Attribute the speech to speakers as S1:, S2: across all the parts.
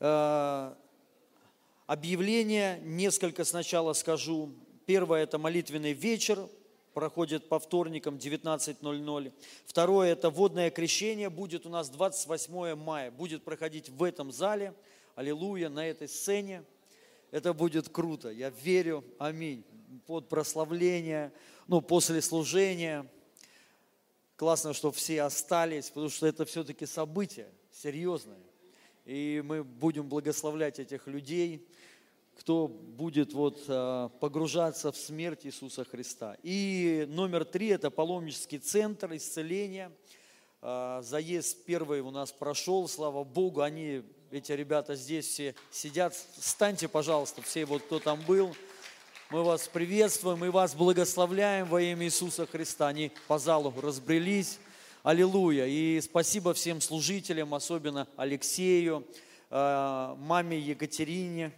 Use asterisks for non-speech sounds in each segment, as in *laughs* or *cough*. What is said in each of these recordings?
S1: Э, объявление несколько сначала скажу. Первое – это молитвенный вечер, проходит по вторникам 19.00. Второе – это водное крещение, будет у нас 28 мая, будет проходить в этом зале, аллилуйя, на этой сцене. Это будет круто, я верю, аминь. Под прославление, ну, после служения. Классно, что все остались, потому что это все-таки событие серьезное. И мы будем благословлять этих людей – кто будет вот а, погружаться в смерть Иисуса Христа. И номер три – это паломнический центр исцеления. А, заезд первый у нас прошел, слава Богу, они, эти ребята здесь все сидят. Станьте, пожалуйста, все вот, кто там был. Мы вас приветствуем и вас благословляем во имя Иисуса Христа. Они по залу разбрелись. Аллилуйя. И спасибо всем служителям, особенно Алексею, а, маме Екатерине,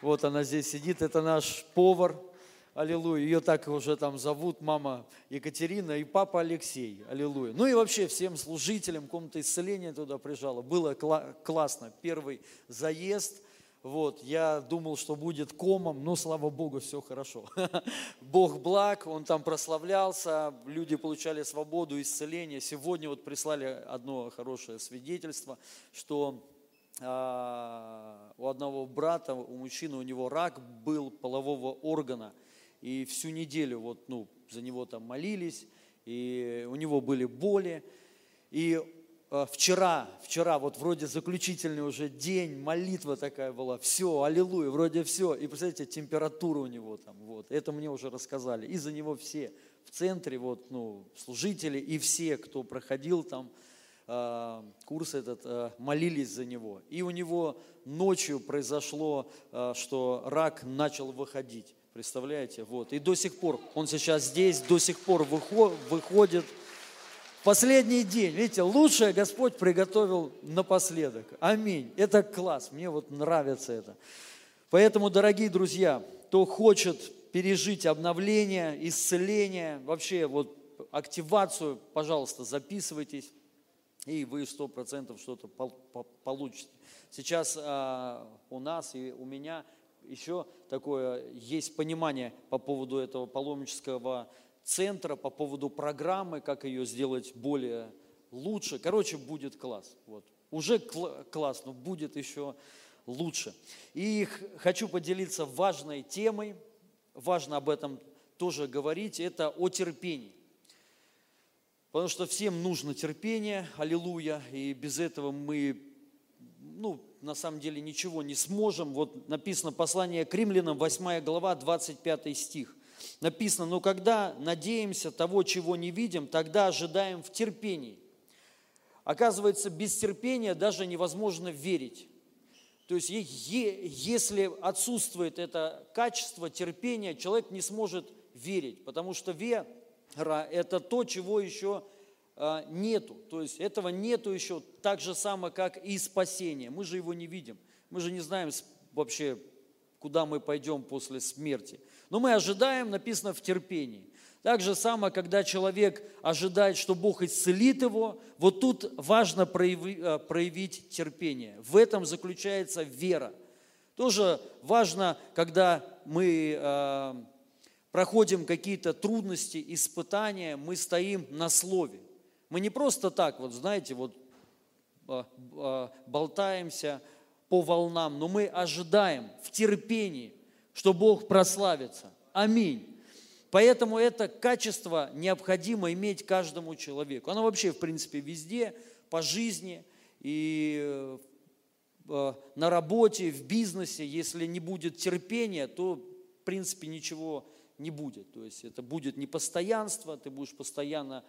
S1: вот она здесь сидит, это наш повар, аллилуйя. Ее так уже там зовут, мама Екатерина и папа Алексей, аллилуйя. Ну и вообще всем служителям комнаты исцеления туда прижала. Было кла- классно. Первый заезд, вот, я думал, что будет комом, но, слава Богу, все хорошо. *laughs* Бог благ, Он там прославлялся, люди получали свободу, исцеление. Сегодня вот прислали одно хорошее свидетельство, что а, у одного брата, у мужчины, у него рак был полового органа, и всю неделю вот, ну, за него там молились, и у него были боли, и вчера, вчера вот вроде заключительный уже день, молитва такая была, все, аллилуйя, вроде все, и представляете, температура у него там, вот, это мне уже рассказали, и за него все в центре, вот, ну, служители и все, кто проходил там, Э, курс этот, э, молились за него. И у него ночью произошло, э, что рак начал выходить. Представляете? Вот. И до сих пор, он сейчас здесь, до сих пор выходит. Последний день, видите, лучшее Господь приготовил напоследок. Аминь. Это класс, мне вот нравится это. Поэтому, дорогие друзья, кто хочет пережить обновление, исцеление, вообще вот активацию, пожалуйста, записывайтесь и вы сто процентов что-то получите. Сейчас а, у нас и у меня еще такое есть понимание по поводу этого паломнического центра, по поводу программы, как ее сделать более лучше. Короче, будет класс. Вот. Уже кл- класс, но будет еще лучше. И хочу поделиться важной темой, важно об этом тоже говорить, это о терпении. Потому что всем нужно терпение, аллилуйя, и без этого мы, ну, на самом деле ничего не сможем. Вот написано послание к римлянам, 8 глава, 25 стих. Написано, но когда надеемся того, чего не видим, тогда ожидаем в терпении. Оказывается, без терпения даже невозможно верить. То есть, если отсутствует это качество терпения, человек не сможет верить, потому что вера это то, чего еще а, нету. То есть этого нету еще так же самое, как и спасение. Мы же его не видим. Мы же не знаем вообще, куда мы пойдем после смерти. Но мы ожидаем, написано, в терпении. Так же самое, когда человек ожидает, что Бог исцелит его, вот тут важно а, проявить терпение. В этом заключается вера. Тоже важно, когда мы а, проходим какие-то трудности, испытания, мы стоим на слове. Мы не просто так, вот знаете, вот а, болтаемся по волнам, но мы ожидаем в терпении, что Бог прославится. Аминь. Поэтому это качество необходимо иметь каждому человеку. Оно вообще, в принципе, везде, по жизни и э, на работе, в бизнесе. Если не будет терпения, то, в принципе, ничего не будет. То есть это будет непостоянство, ты будешь постоянно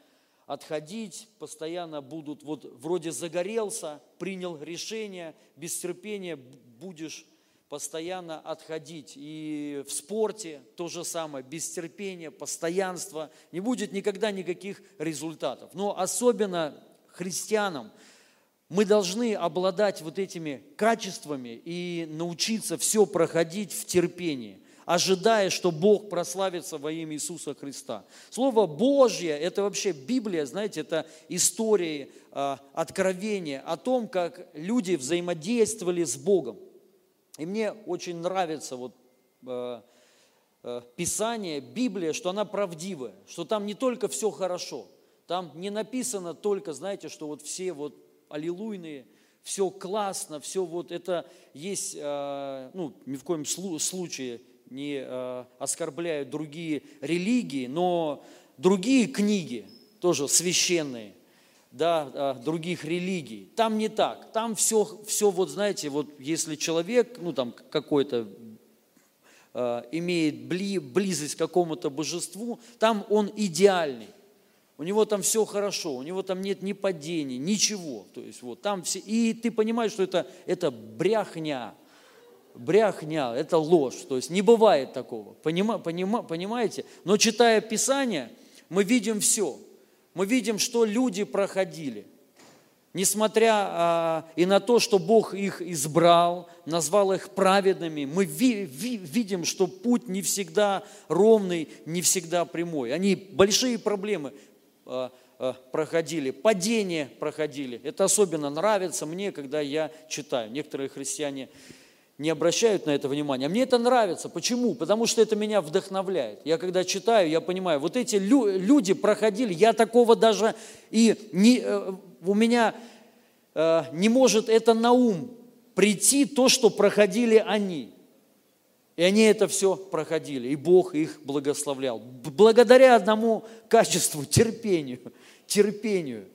S1: отходить, постоянно будут, вот вроде загорелся, принял решение, без терпения будешь постоянно отходить. И в спорте то же самое, без терпения, постоянства, не будет никогда никаких результатов. Но особенно христианам мы должны обладать вот этими качествами и научиться все проходить в терпении – ожидая, что Бог прославится во имя Иисуса Христа. Слово Божье – это вообще Библия, знаете, это истории, а, откровения о том, как люди взаимодействовали с Богом. И мне очень нравится вот а, а, Писание, Библия, что она правдивая, что там не только все хорошо, там не написано только, знаете, что вот все вот аллилуйные – все классно, все вот это есть, э, ну, ни в коем случае не э, оскорбляют другие религии, но другие книги, тоже священные, да, э, других религий, там не так. Там все, все вот, знаете, вот если человек, ну, там какой-то имеет близость к какому-то божеству, там он идеальный у него там все хорошо, у него там нет ни падений, ничего. То есть вот там все, и ты понимаешь, что это, это бряхня, бряхня, это ложь. То есть не бывает такого. Понима, понима, понимаете? Но читая Писание, мы видим все. Мы видим, что люди проходили. Несмотря а, и на то, что Бог их избрал, назвал их праведными, мы ви, ви, видим, что путь не всегда ровный, не всегда прямой. Они большие проблемы. Э, э, проходили, падения проходили. Это особенно нравится мне, когда я читаю. Некоторые христиане не обращают на это внимания. А мне это нравится. Почему? Потому что это меня вдохновляет. Я когда читаю, я понимаю, вот эти люди проходили, я такого даже и не, э, у меня не может это на ум прийти, то, что проходили они. И они это все проходили, и Бог их благословлял. Благодаря одному качеству, терпению, терпению.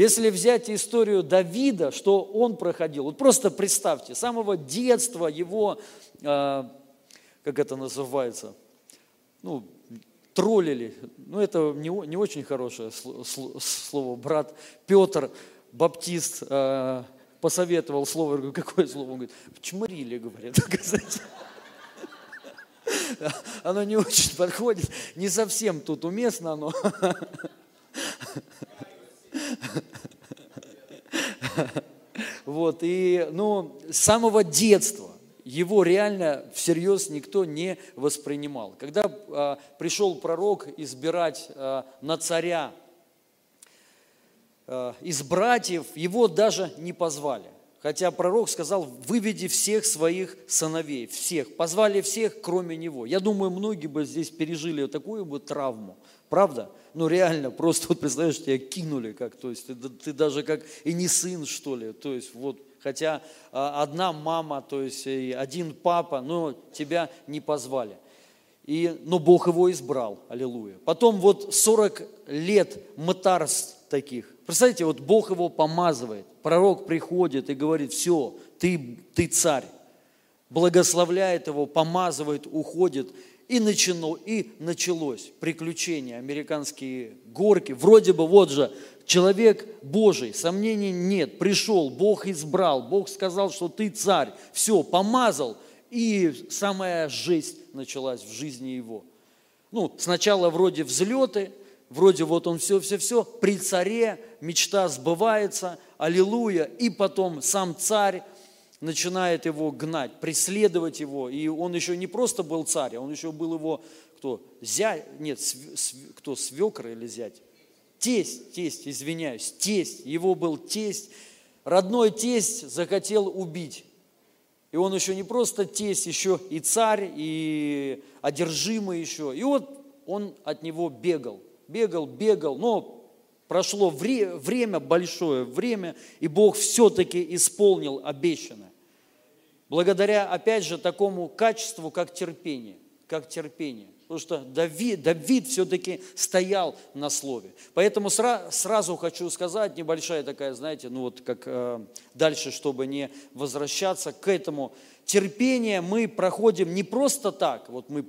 S1: Если взять историю Давида, что он проходил, вот просто представьте, с самого детства его, э, как это называется, ну, троллили, ну это не, не очень хорошее слово, брат Петр, баптист, э, посоветовал слово, говорю, какое слово? Он говорит, чморили, говорят, *laughs* оно не очень подходит, не совсем тут уместно оно. *laughs* *laughs* Вот, и, ну, с самого детства его реально всерьез никто не воспринимал. Когда а, пришел пророк избирать а, на царя а, из братьев, его даже не позвали. Хотя пророк сказал, выведи всех своих сыновей, всех. Позвали всех, кроме него. Я думаю, многие бы здесь пережили такую бы травму. Правда? Ну реально, просто вот представляешь, тебя кинули как, то есть ты, ты даже как и не сын, что ли. То есть вот, хотя а, одна мама, то есть и один папа, но тебя не позвали. И, но Бог его избрал, аллилуйя. Потом вот 40 лет мытарств таких. Представляете, вот Бог его помазывает. Пророк приходит и говорит, все, ты, ты царь. Благословляет его, помазывает, уходит. И, начало, и началось приключение, американские горки. Вроде бы вот же человек Божий, сомнений нет, пришел, Бог избрал, Бог сказал, что ты царь. Все, помазал, и самая жесть началась в жизни его. Ну, сначала вроде взлеты, вроде вот он все-все-все, при царе мечта сбывается, аллилуйя, и потом сам царь начинает его гнать, преследовать его, и он еще не просто был царь, а он еще был его, кто, зять, нет, св, св, кто, свекр или зять? Тесть, тесть, извиняюсь, тесть, его был тесть, родной тесть захотел убить. И он еще не просто тесть, еще и царь, и одержимый еще. И вот он от него бегал бегал, бегал, но прошло вре, время, большое время, и Бог все-таки исполнил обещанное. Благодаря, опять же, такому качеству, как терпение, как терпение. Потому что Давид, Давид все-таки стоял на слове. Поэтому сра, сразу хочу сказать, небольшая такая, знаете, ну вот как э, дальше, чтобы не возвращаться к этому. Терпение мы проходим не просто так, вот мы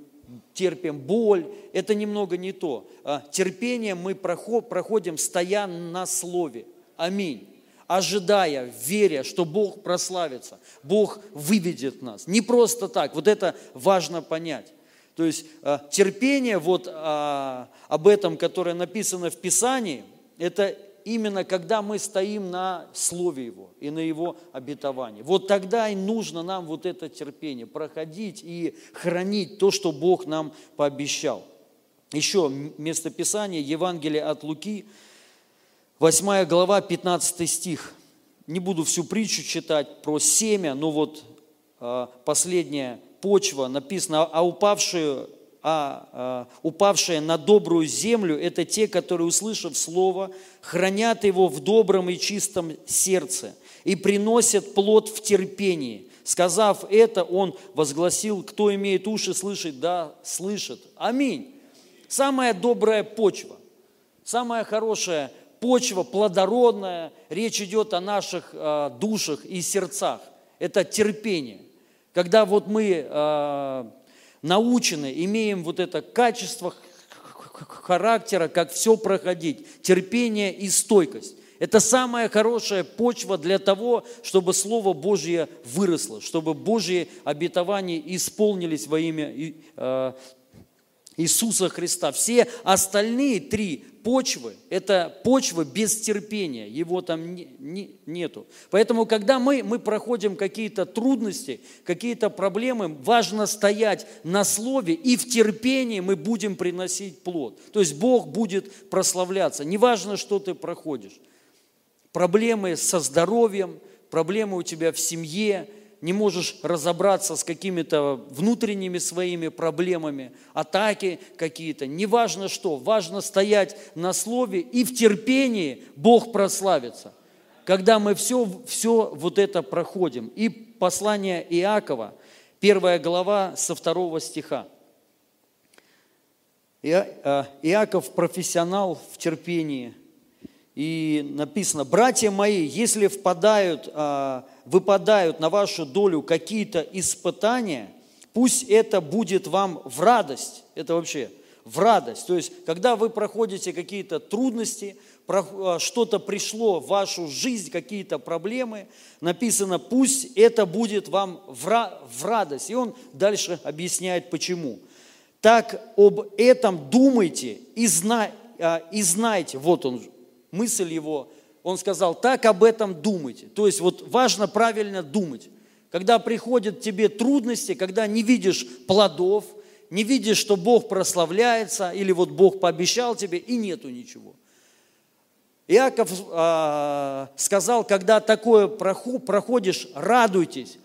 S1: терпим боль, это немного не то. А терпение мы проходим, стоя на слове. Аминь. Ожидая, веря, что Бог прославится, Бог выведет нас. Не просто так, вот это важно понять. То есть терпение, вот об этом, которое написано в Писании, это именно когда мы стоим на Слове Его и на Его обетовании. Вот тогда и нужно нам вот это терпение, проходить и хранить то, что Бог нам пообещал. Еще местописание, Евангелие от Луки, 8 глава, 15 стих. Не буду всю притчу читать про семя, но вот э, последняя почва написано, а упавшую а, а упавшие на добрую землю – это те, которые, услышав Слово, хранят его в добром и чистом сердце и приносят плод в терпении. Сказав это, он возгласил, кто имеет уши слышать, да, слышит. Аминь. Самая добрая почва, самая хорошая почва, плодородная, речь идет о наших э, душах и сердцах. Это терпение. Когда вот мы э, научены, имеем вот это качество характера, как все проходить, терпение и стойкость. Это самая хорошая почва для того, чтобы Слово Божье выросло, чтобы Божьи обетования исполнились во имя э, Иисуса Христа. Все остальные три почвы – это почвы без терпения, его там не, не, нету. Поэтому, когда мы, мы проходим какие-то трудности, какие-то проблемы, важно стоять на слове, и в терпении мы будем приносить плод. То есть Бог будет прославляться. Неважно, что ты проходишь. Проблемы со здоровьем, проблемы у тебя в семье – не можешь разобраться с какими-то внутренними своими проблемами, атаки какие-то, неважно что, важно стоять на слове и в терпении Бог прославится. Когда мы все, все вот это проходим. И послание Иакова, первая глава со второго стиха. Э, Иаков профессионал в терпении. И написано, братья мои, если впадают а, выпадают на вашу долю какие-то испытания, пусть это будет вам в радость. Это вообще в радость. То есть, когда вы проходите какие-то трудности, а, что-то пришло в вашу жизнь, какие-то проблемы, написано, пусть это будет вам в радость. И он дальше объясняет, почему. Так об этом думайте и, зна, а, и знайте. Вот он, мысль его – он сказал, так об этом думайте. То есть вот важно правильно думать. Когда приходят тебе трудности, когда не видишь плодов, не видишь, что Бог прославляется, или вот Бог пообещал тебе, и нету ничего. Иаков э, сказал, когда такое проходишь, радуйтесь.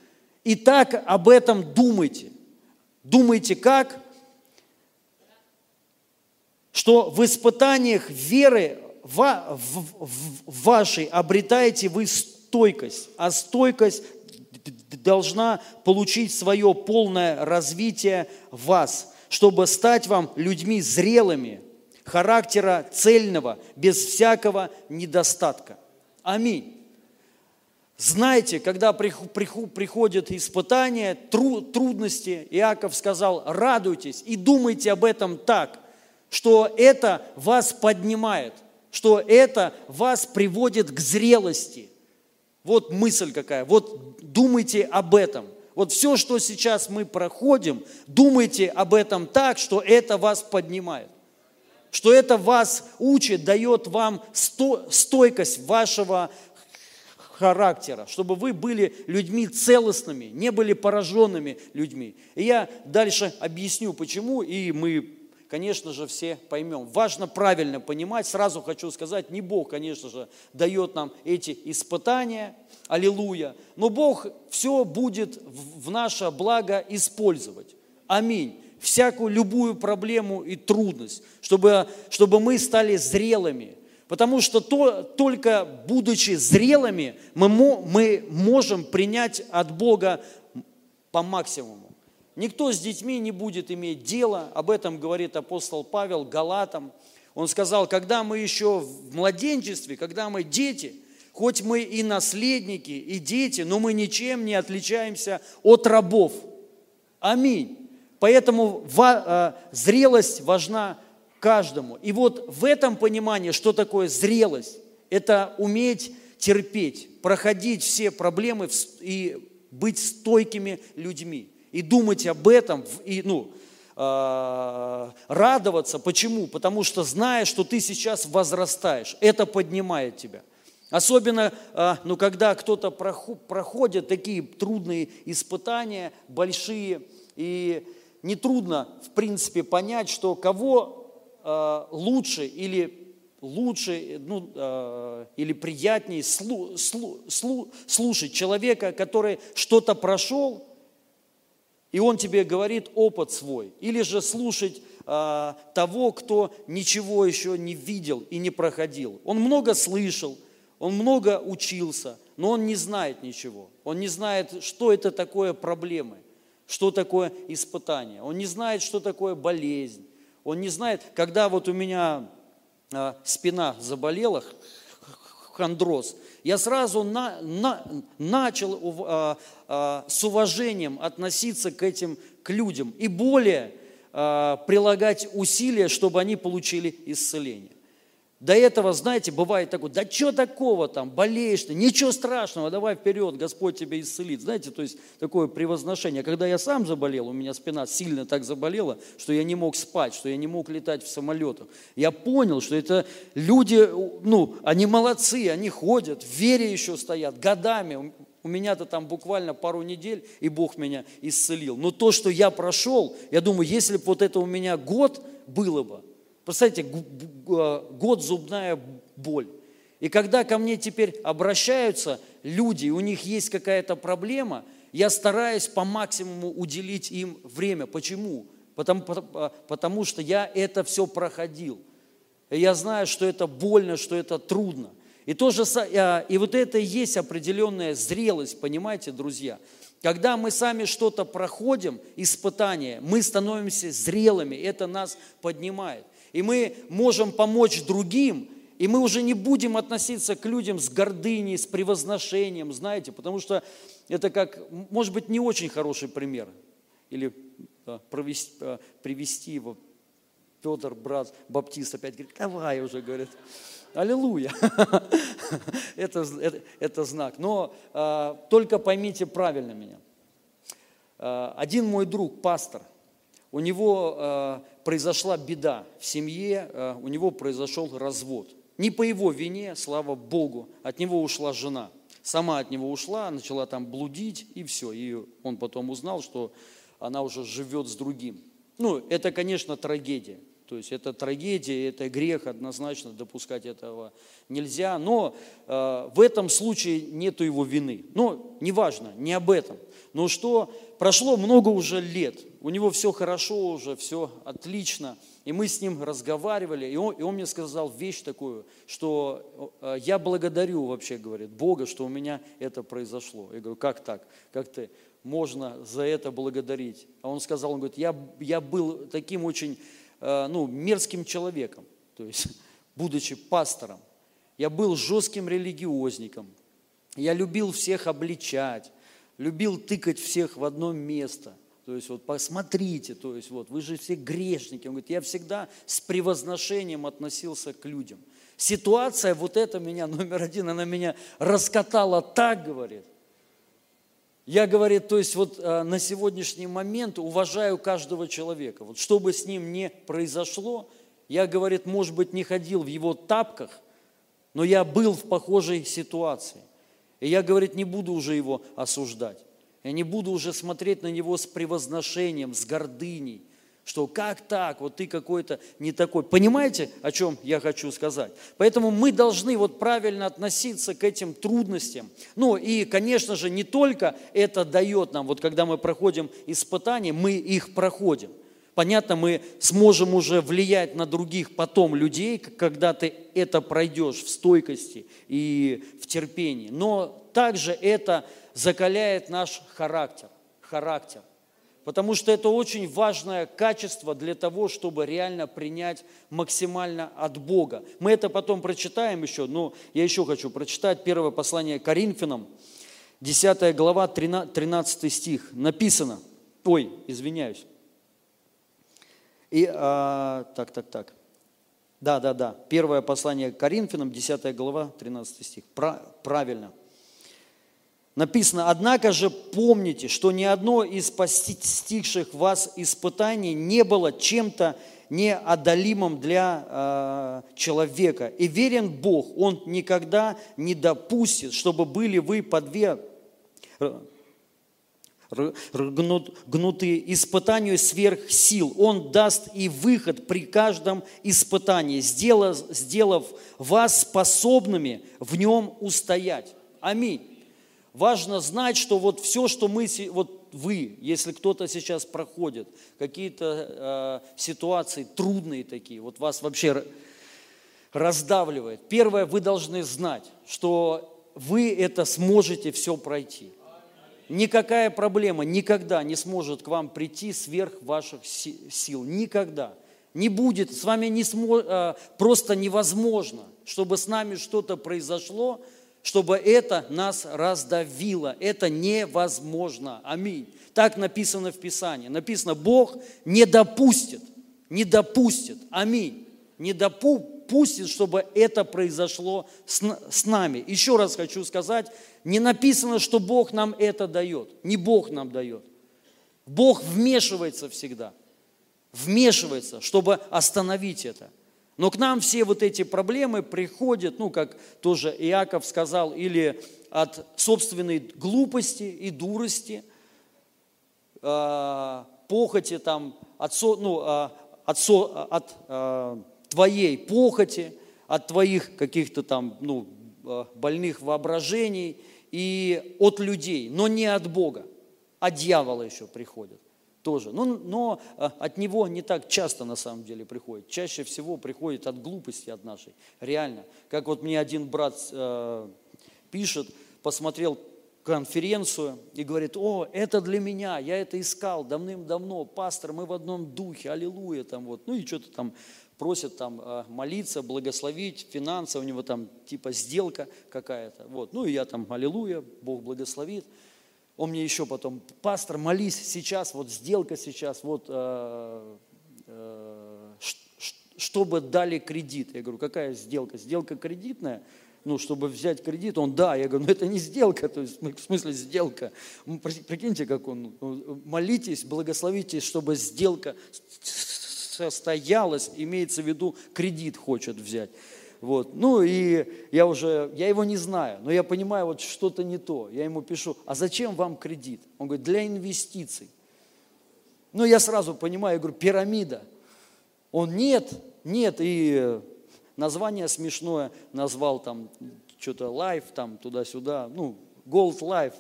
S1: И так об этом думайте. Думайте как? Что в испытаниях веры в, в вашей обретаете вы стойкость, а стойкость должна получить свое полное развитие в вас, чтобы стать вам людьми зрелыми, характера цельного, без всякого недостатка. Аминь. Знайте, когда приходят испытания, трудности, Иаков сказал, радуйтесь и думайте об этом так, что это вас поднимает – что это вас приводит к зрелости. Вот мысль какая. Вот думайте об этом. Вот все, что сейчас мы проходим, думайте об этом так, что это вас поднимает. Что это вас учит, дает вам стойкость вашего характера, чтобы вы были людьми целостными, не были пораженными людьми. И я дальше объясню, почему, и мы конечно же, все поймем. Важно правильно понимать, сразу хочу сказать, не Бог, конечно же, дает нам эти испытания, аллилуйя, но Бог все будет в наше благо использовать. Аминь. Всякую, любую проблему и трудность, чтобы, чтобы мы стали зрелыми. Потому что то, только будучи зрелыми, мы, мы можем принять от Бога по максимуму. Никто с детьми не будет иметь дела, об этом говорит апостол Павел Галатам. Он сказал, когда мы еще в младенчестве, когда мы дети, хоть мы и наследники, и дети, но мы ничем не отличаемся от рабов. Аминь. Поэтому э, зрелость важна каждому. И вот в этом понимании, что такое зрелость, это уметь терпеть, проходить все проблемы и быть стойкими людьми и думать об этом, и, ну, э, радоваться. Почему? Потому что знаешь, что ты сейчас возрастаешь. Это поднимает тебя. Особенно, э, ну, когда кто-то проходит такие трудные испытания, большие, и нетрудно, в принципе, понять, что кого э, лучше или лучше ну, или приятнее слу, слу, слу, слушать человека, который что-то прошел, и он тебе говорит опыт свой, или же слушать э, того, кто ничего еще не видел и не проходил. Он много слышал, он много учился, но он не знает ничего. Он не знает, что это такое проблемы, что такое испытание. Он не знает, что такое болезнь. Он не знает, когда вот у меня а, спина заболела, хондроз, я сразу на, на, начал а, а, с уважением относиться к этим к людям и более а, прилагать усилия, чтобы они получили исцеление. До этого, знаете, бывает такое, да что такого там, болеешь ты, ничего страшного, давай вперед, Господь тебя исцелит. Знаете, то есть такое превозношение. Когда я сам заболел, у меня спина сильно так заболела, что я не мог спать, что я не мог летать в самолетах. Я понял, что это люди, ну, они молодцы, они ходят, в вере еще стоят, годами. У меня-то там буквально пару недель, и Бог меня исцелил. Но то, что я прошел, я думаю, если бы вот это у меня год было бы, Представьте, а, год зубная боль. И когда ко мне теперь обращаются люди, у них есть какая-то проблема, я стараюсь по максимуму уделить им время. Почему? Потому, а, потому что я это все проходил. Я знаю, что это больно, что это трудно. И, тоже, а, и вот это и есть определенная зрелость, понимаете, друзья. Когда мы сами что-то проходим, испытания, мы становимся зрелыми, это нас поднимает и мы можем помочь другим, и мы уже не будем относиться к людям с гордыней, с превозношением, знаете, потому что это как, может быть, не очень хороший пример. Или да, провести, а, привести его, Петр, брат, баптист опять говорит, давай уже, говорит, аллилуйя. *laughs* это, это, это знак. Но а, только поймите правильно меня. А, один мой друг, пастор, у него а, произошла беда в семье, э, у него произошел развод. Не по его вине, слава Богу, от него ушла жена. Сама от него ушла, начала там блудить, и все. И он потом узнал, что она уже живет с другим. Ну, это, конечно, трагедия. То есть это трагедия, это грех, однозначно допускать этого нельзя. Но э, в этом случае нету его вины. Но неважно, не об этом. Но что прошло много уже лет, у него все хорошо уже, все отлично. И мы с ним разговаривали, и он, и он мне сказал вещь такую, что э, я благодарю вообще, говорит, Бога, что у меня это произошло. Я говорю, как так? Как ты можно за это благодарить? А он сказал, он говорит, я, я был таким очень э, ну, мерзким человеком, то есть, *laughs* будучи пастором. Я был жестким религиозником. Я любил всех обличать, любил тыкать всех в одно место – то есть вот посмотрите, то есть вот вы же все грешники. Он говорит, я всегда с превозношением относился к людям. Ситуация вот эта меня, *laughs* номер один, она меня раскатала так, говорит. Я, говорит, то есть вот а, на сегодняшний момент уважаю каждого человека. Вот что бы с ним ни произошло, я, говорит, может быть, не ходил в его тапках, но я был в похожей ситуации. И я, говорит, не буду уже его осуждать. Я не буду уже смотреть на него с превозношением, с гордыней, что как так, вот ты какой-то не такой. Понимаете, о чем я хочу сказать? Поэтому мы должны вот правильно относиться к этим трудностям. Ну и, конечно же, не только это дает нам, вот когда мы проходим испытания, мы их проходим. Понятно, мы сможем уже влиять на других потом людей, когда ты это пройдешь в стойкости и в терпении. Но также это закаляет наш характер. Характер. Потому что это очень важное качество для того, чтобы реально принять максимально от Бога. Мы это потом прочитаем еще, но я еще хочу прочитать первое послание Коринфянам, 10 глава, 13 стих. Написано, ой, извиняюсь. И, а, так, так, так. Да, да, да. Первое послание Коринфянам, 10 глава, 13 стих. Правильно. Написано, однако же помните, что ни одно из постигших вас испытаний не было чем-то неодолимым для э, человека. И верен Бог, Он никогда не допустит, чтобы были вы подвергнуты гнуты испытанию сверх сил. Он даст и выход при каждом испытании, сделав, сделав вас способными в нем устоять. Аминь. Важно знать, что вот все, что мы, вот вы, если кто-то сейчас проходит, какие-то э, ситуации трудные такие, вот вас вообще раздавливает. Первое, вы должны знать, что вы это сможете все пройти. Никакая проблема никогда не сможет к вам прийти сверх ваших сил. Никогда. Не будет, с вами не смо, э, просто невозможно, чтобы с нами что-то произошло, чтобы это нас раздавило. Это невозможно. Аминь. Так написано в Писании. Написано, Бог не допустит, не допустит. Аминь. Не допустит, чтобы это произошло с, с нами. Еще раз хочу сказать, не написано, что Бог нам это дает. Не Бог нам дает. Бог вмешивается всегда. Вмешивается, чтобы остановить это. Но к нам все вот эти проблемы приходят, ну, как тоже Иаков сказал, или от собственной глупости и дурости, э, похоти там, от, со, ну, э, от, со, от э, твоей похоти, от твоих каких-то там ну, больных воображений и от людей, но не от Бога, от дьявола еще приходят тоже. Но, но а, от него не так часто на самом деле приходит. Чаще всего приходит от глупости от нашей. Реально. Как вот мне один брат э, пишет, посмотрел конференцию и говорит, о, это для меня, я это искал давным-давно, пастор, мы в одном духе, аллилуйя, там вот, ну и что-то там просят там а, молиться, благословить, финансы, у него там типа сделка какая-то, вот, ну и я там, аллилуйя, Бог благословит, он мне еще потом, пастор, молись сейчас, вот сделка сейчас, вот, э, э, чтобы дали кредит. Я говорю, какая сделка? Сделка кредитная? Ну, чтобы взять кредит, он, да. Я говорю, ну это не сделка, то есть, в смысле сделка. Прикиньте, как он, ну, молитесь, благословитесь, чтобы сделка состоялась, имеется в виду, кредит хочет взять. Вот. Ну и я уже, я его не знаю, но я понимаю, вот что-то не то. Я ему пишу, а зачем вам кредит? Он говорит, для инвестиций. Ну я сразу понимаю, я говорю, пирамида. Он нет, нет, и название смешное назвал там что-то life там туда-сюда, ну, Gold Life,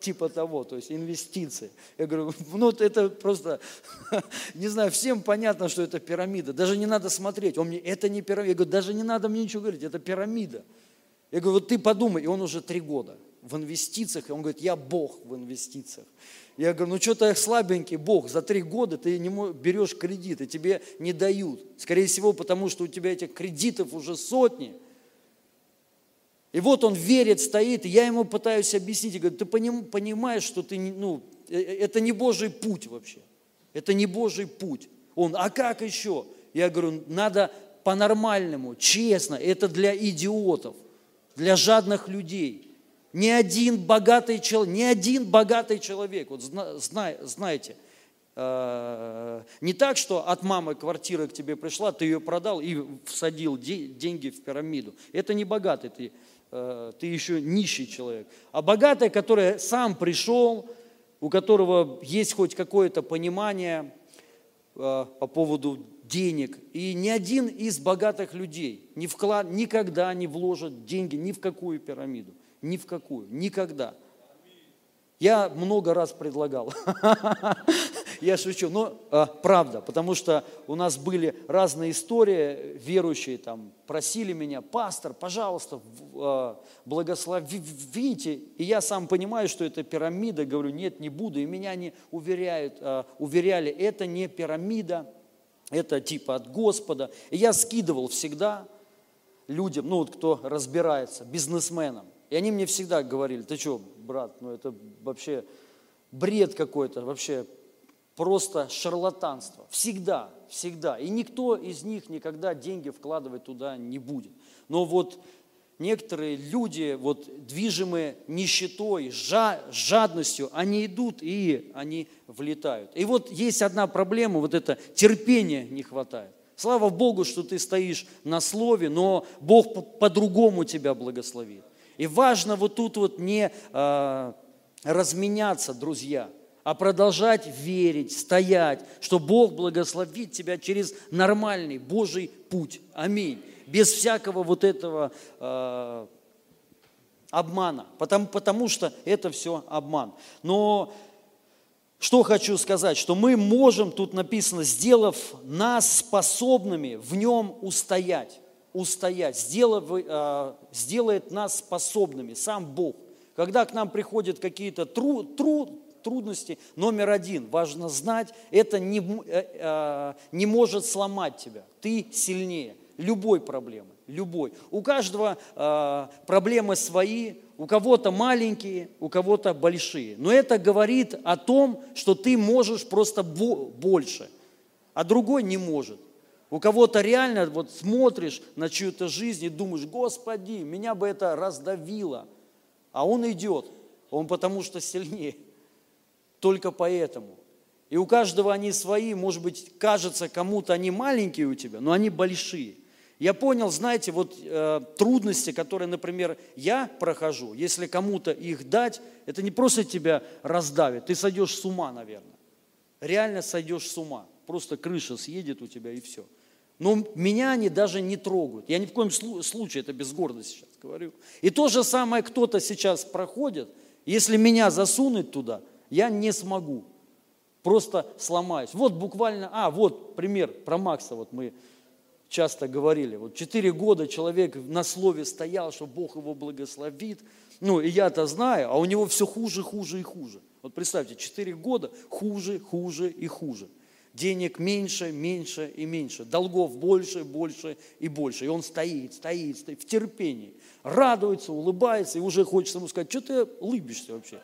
S1: типа того, то есть инвестиции. Я говорю, *laughs* ну это просто, *laughs* не знаю, всем понятно, что это пирамида. Даже не надо смотреть. Он мне, это не пирамида. Я говорю, даже не надо мне ничего говорить, это пирамида. Я говорю, вот ты подумай, и он уже три года в инвестициях, и он говорит, я Бог в инвестициях. Я говорю, ну что-то слабенький Бог, за три года ты не берешь кредит, и тебе не дают. Скорее всего, потому что у тебя этих кредитов уже сотни – и вот он верит, стоит, и я ему пытаюсь объяснить, и говорю, ты понимаешь, что ты, ну, э, э, это не Божий путь вообще. Это не Божий путь. Он, а как еще? Я говорю, надо по-нормальному, честно, это для идиотов, для жадных людей. Ни один богатый человек, ни один богатый человек, вот знаете, э, не так, что от мамы квартира к тебе пришла, ты ее продал и всадил деньги в пирамиду. Это не богатый ты ты еще нищий человек. А богатый, который сам пришел, у которого есть хоть какое-то понимание э, по поводу денег. И ни один из богатых людей не вклад, никогда не вложит деньги ни в какую пирамиду. Ни в какую. Никогда. Я много раз предлагал. *laughs* Я шучу, но а, правда, потому что у нас были разные истории, верующие там просили меня, пастор, пожалуйста, а, благословите. И я сам понимаю, что это пирамида, говорю, нет, не буду. И меня не уверяют, а, уверяли, это не пирамида, это типа от Господа. И я скидывал всегда людям, ну вот кто разбирается, бизнесменам. И они мне всегда говорили, ты что, брат, ну это вообще бред какой-то, вообще просто шарлатанство. Всегда, всегда. И никто из них никогда деньги вкладывать туда не будет. Но вот некоторые люди, вот движимые нищетой, жадностью, они идут и они влетают. И вот есть одна проблема, вот это терпения не хватает. Слава Богу, что ты стоишь на слове, но Бог по-другому тебя благословит. И важно вот тут вот не э, разменяться, друзья, а продолжать верить, стоять, что Бог благословит тебя через нормальный Божий путь. Аминь без всякого вот этого э, обмана, потому, потому что это все обман. Но что хочу сказать, что мы можем, тут написано, сделав нас способными в нем устоять, устоять, сделав, э, сделает нас способными, сам Бог. Когда к нам приходят какие-то тру, трудности, номер один, важно знать, это не, э, э, не может сломать тебя, ты сильнее любой проблемы, любой. У каждого э, проблемы свои, у кого-то маленькие, у кого-то большие. Но это говорит о том, что ты можешь просто больше, а другой не может. У кого-то реально вот смотришь на чью-то жизнь и думаешь, Господи, меня бы это раздавило. А он идет, он потому что сильнее. Только поэтому. И у каждого они свои, может быть, кажется кому-то они маленькие у тебя, но они большие. Я понял, знаете, вот э, трудности, которые, например, я прохожу, если кому-то их дать, это не просто тебя раздавит, ты сойдешь с ума, наверное. Реально сойдешь с ума. Просто крыша съедет у тебя и все. Но меня они даже не трогают. Я ни в коем случае, это без гордости сейчас говорю. И то же самое кто-то сейчас проходит, если меня засунуть туда, я не смогу. Просто сломаюсь. Вот буквально, а, вот пример про Макса, вот мы часто говорили. Вот четыре года человек на слове стоял, что Бог его благословит. Ну, и я-то знаю, а у него все хуже, хуже и хуже. Вот представьте, четыре года хуже, хуже и хуже. Денег меньше, меньше и меньше. Долгов больше, больше и больше. И он стоит, стоит, стоит в терпении. Радуется, улыбается, и уже хочется ему сказать, что ты улыбишься вообще?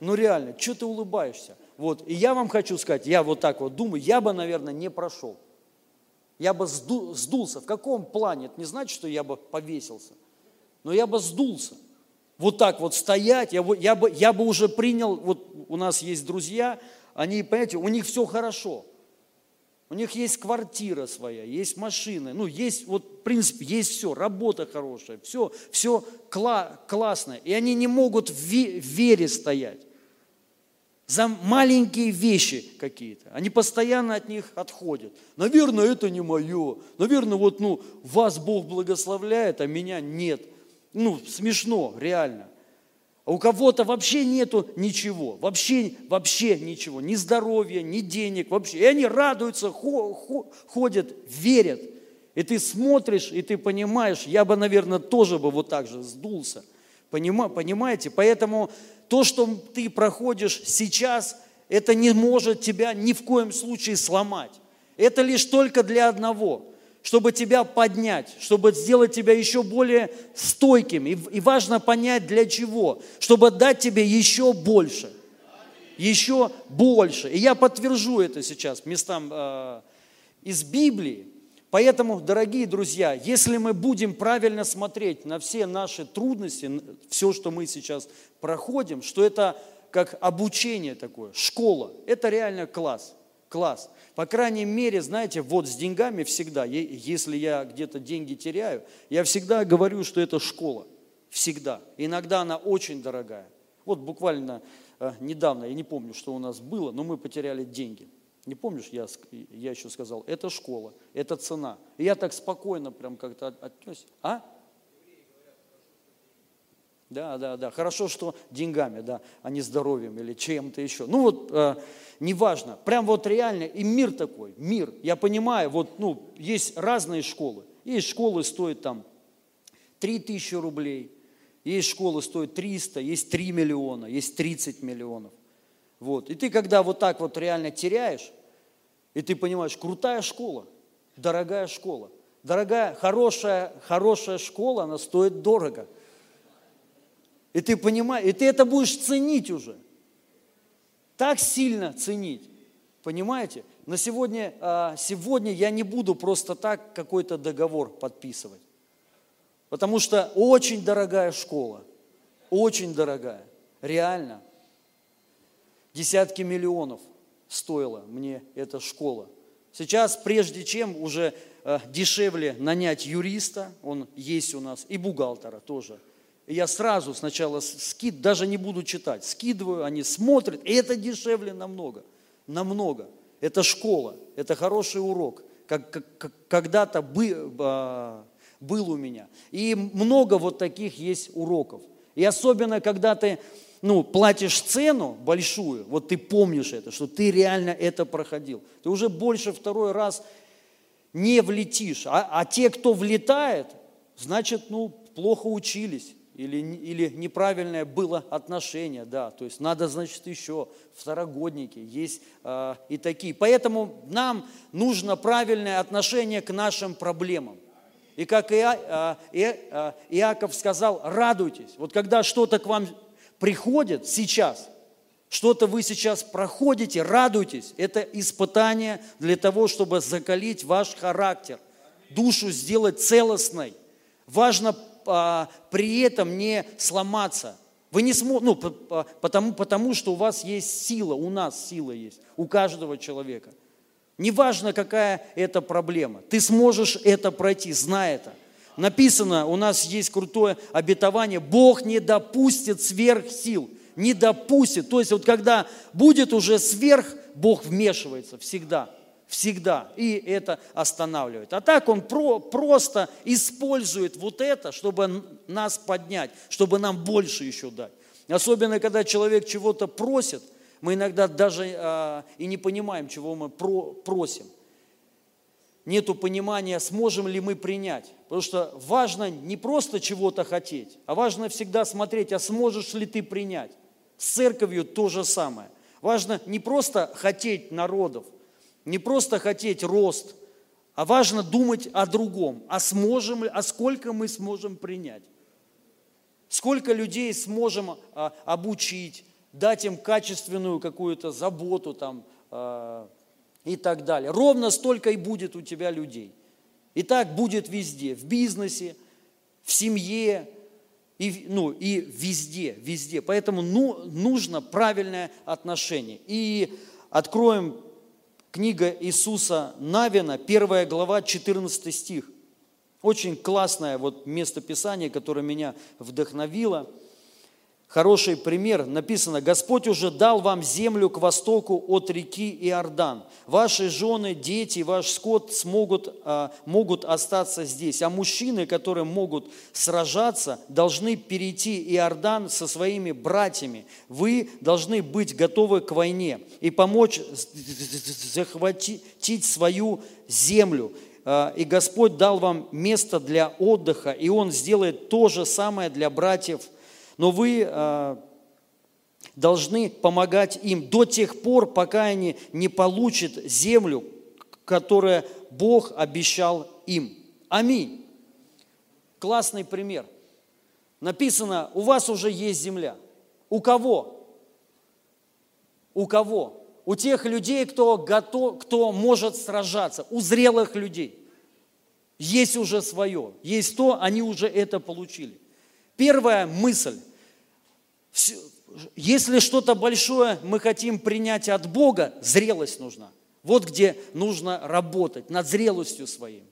S1: Ну реально, что ты улыбаешься? Вот, и я вам хочу сказать, я вот так вот думаю, я бы, наверное, не прошел я бы сдулся. В каком плане? Это не значит, что я бы повесился. Но я бы сдулся. Вот так вот стоять, я бы, я бы, я бы уже принял, вот у нас есть друзья, они, понимаете, у них все хорошо. У них есть квартира своя, есть машины, ну, есть, вот, в принципе, есть все, работа хорошая, все, все кла- классное. И они не могут в вере стоять за маленькие вещи какие-то. Они постоянно от них отходят. Наверное, это не мое. Наверное, вот, ну, вас Бог благословляет, а меня нет. Ну, смешно, реально. А у кого-то вообще нету ничего, вообще, вообще ничего, ни здоровья, ни денег, вообще. И они радуются, ходят, верят. И ты смотришь, и ты понимаешь, я бы, наверное, тоже бы вот так же сдулся. Понимаете? Поэтому то, что ты проходишь сейчас, это не может тебя ни в коем случае сломать. Это лишь только для одного, чтобы тебя поднять, чтобы сделать тебя еще более стойким. И, важно понять для чего, чтобы дать тебе еще больше. Еще больше. И я подтвержу это сейчас местам э, из Библии. Поэтому, дорогие друзья, если мы будем правильно смотреть на все наши трудности, все, что мы сейчас проходим, что это как обучение такое, школа, это реально класс, класс. По крайней мере, знаете, вот с деньгами всегда, если я где-то деньги теряю, я всегда говорю, что это школа, всегда. Иногда она очень дорогая. Вот буквально э, недавно, я не помню, что у нас было, но мы потеряли деньги – не помнишь, я, я еще сказал, это школа, это цена. И я так спокойно прям как-то отнес. А? Да, да, да. Хорошо, что деньгами, да, а не здоровьем или чем-то еще. Ну вот, э, неважно. Прям вот реально, и мир такой, мир. Я понимаю, вот, ну, есть разные школы. Есть школы, стоят там 3 тысячи рублей, есть школы, стоят 300, есть 3 миллиона, есть 30 миллионов. Вот. И ты, когда вот так вот реально теряешь, и ты понимаешь, крутая школа, дорогая школа, дорогая, хорошая, хорошая школа, она стоит дорого. И ты понимаешь, и ты это будешь ценить уже. Так сильно ценить. Понимаете? На сегодня, а, сегодня я не буду просто так какой-то договор подписывать. Потому что очень дорогая школа, очень дорогая, реально. Десятки миллионов стоила мне эта школа. Сейчас, прежде чем уже э, дешевле нанять юриста, он есть у нас, и бухгалтера тоже. Я сразу сначала скид, даже не буду читать, скидываю, они смотрят, и это дешевле намного, намного. Это школа, это хороший урок, как, как, когда-то бы, а, был у меня. И много вот таких есть уроков. И особенно, когда ты ну, платишь цену большую, вот ты помнишь это, что ты реально это проходил, ты уже больше второй раз не влетишь. А, а те, кто влетает, значит, ну, плохо учились или, или неправильное было отношение, да, то есть надо, значит, еще второгодники, есть э, и такие. Поэтому нам нужно правильное отношение к нашим проблемам. И как Иа, э, Иаков сказал, радуйтесь. Вот когда что-то к вам приходит сейчас, что-то вы сейчас проходите, радуйтесь. Это испытание для того, чтобы закалить ваш характер, душу сделать целостной. Важно а, при этом не сломаться. Вы не сможете, ну, потому, потому что у вас есть сила, у нас сила есть, у каждого человека. Неважно, какая это проблема, ты сможешь это пройти, знай это. Написано, у нас есть крутое обетование, Бог не допустит сверх сил, не допустит. То есть вот когда будет уже сверх, Бог вмешивается всегда – всегда, и это останавливает. А так он про, просто использует вот это, чтобы нас поднять, чтобы нам больше еще дать. Особенно, когда человек чего-то просит, мы иногда даже э, и не понимаем, чего мы про, просим. Нету понимания, сможем ли мы принять. Потому что важно не просто чего-то хотеть, а важно всегда смотреть, а сможешь ли ты принять. С церковью то же самое. Важно не просто хотеть народов – не просто хотеть рост, а важно думать о другом, а сможем, а сколько мы сможем принять. Сколько людей сможем а, обучить, дать им качественную какую-то заботу там, а, и так далее. Ровно столько и будет у тебя людей. И так будет везде, в бизнесе, в семье, и, ну, и везде, везде. Поэтому ну, нужно правильное отношение. И откроем Книга Иисуса Навина, первая глава, 14 стих. Очень классное вот место Писания, которое меня вдохновило. Хороший пример. Написано, Господь уже дал вам землю к востоку от реки Иордан. Ваши жены, дети, ваш скот смогут, а, могут остаться здесь. А мужчины, которые могут сражаться, должны перейти Иордан со своими братьями. Вы должны быть готовы к войне и помочь захватить свою землю. А, и Господь дал вам место для отдыха, и Он сделает то же самое для братьев но вы а, должны помогать им до тех пор, пока они не получат землю, которую Бог обещал им. Аминь. Классный пример. Написано, у вас уже есть земля. У кого? У кого? У тех людей, кто, готов, кто может сражаться, у зрелых людей. Есть уже свое, есть то, они уже это получили. Первая мысль если что-то большое мы хотим принять от Бога, зрелость нужна. Вот где нужно работать над зрелостью своим,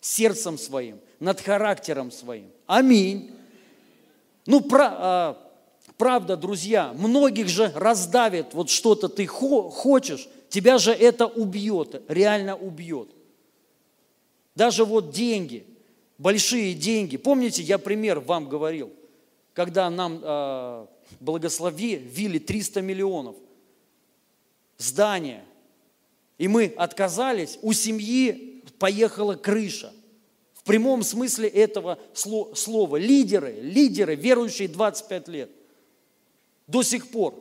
S1: сердцем своим, над характером своим. Аминь. Ну, про, а, правда, друзья, многих же раздавит, вот что-то ты хо, хочешь, тебя же это убьет, реально убьет. Даже вот деньги, большие деньги. Помните, я пример вам говорил, когда нам э, благословили 300 миллионов. Здание. И мы отказались, у семьи поехала крыша. В прямом смысле этого слова. Лидеры, лидеры, верующие 25 лет. До сих пор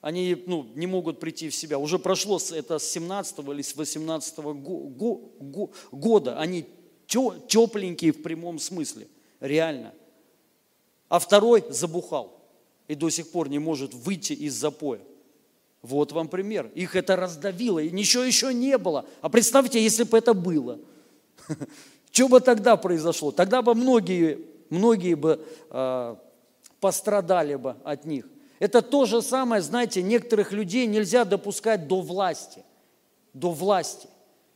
S1: они ну, не могут прийти в себя. Уже прошло это с 17 или с 18 года. Они тепленькие в прямом смысле. Реально. А второй забухал и до сих пор не может выйти из запоя. Вот вам пример. Их это раздавило, и ничего еще не было. А представьте, если бы это было. *laughs* Что бы тогда произошло? Тогда бы многие многие бы э, пострадали бы от них. Это то же самое, знаете, некоторых людей нельзя допускать до власти. До власти.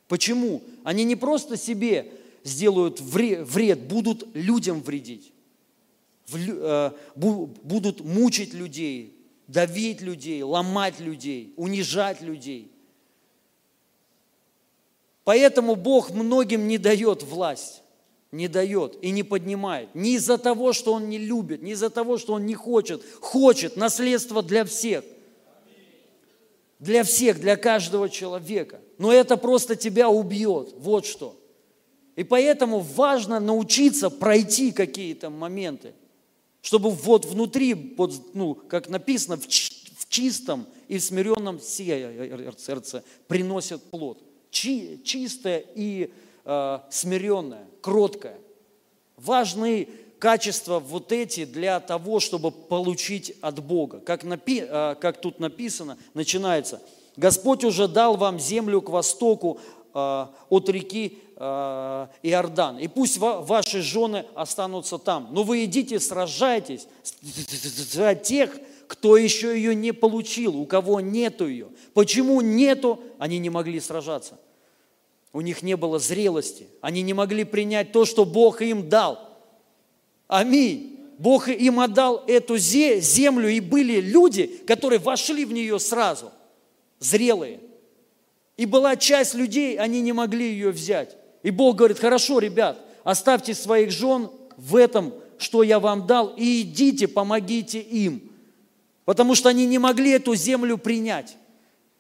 S1: Почему? Они не просто себе сделают вред, будут людям вредить. Э, будут мучить людей, давить людей, ломать людей, унижать людей. Поэтому Бог многим не дает власть, не дает и не поднимает. Не из-за того, что Он не любит, не из-за того, что Он не хочет. Хочет наследство для всех. Для всех, для каждого человека. Но это просто тебя убьет. Вот что. И поэтому важно научиться пройти какие-то моменты, чтобы вот внутри, вот, ну, как написано, в, чистом и в смиренном сердце приносят плод чи, чистое и э, смиренное, кроткое. Важны качества вот эти для того, чтобы получить от Бога. Как, напи, э, как тут написано, начинается. Господь уже дал вам землю к востоку от реки э, Иордан. И пусть ва, ваши жены останутся там. Но вы идите, сражайтесь за тех, кто еще ее не получил, у кого нету ее. Почему нету, они не могли сражаться. У них не было зрелости. Они не могли принять то, что Бог им дал. Аминь. Бог им отдал эту землю, и были люди, которые вошли в нее сразу, зрелые. И была часть людей, они не могли ее взять. И Бог говорит, хорошо, ребят, оставьте своих жен в этом, что я вам дал, и идите, помогите им. Потому что они не могли эту землю принять.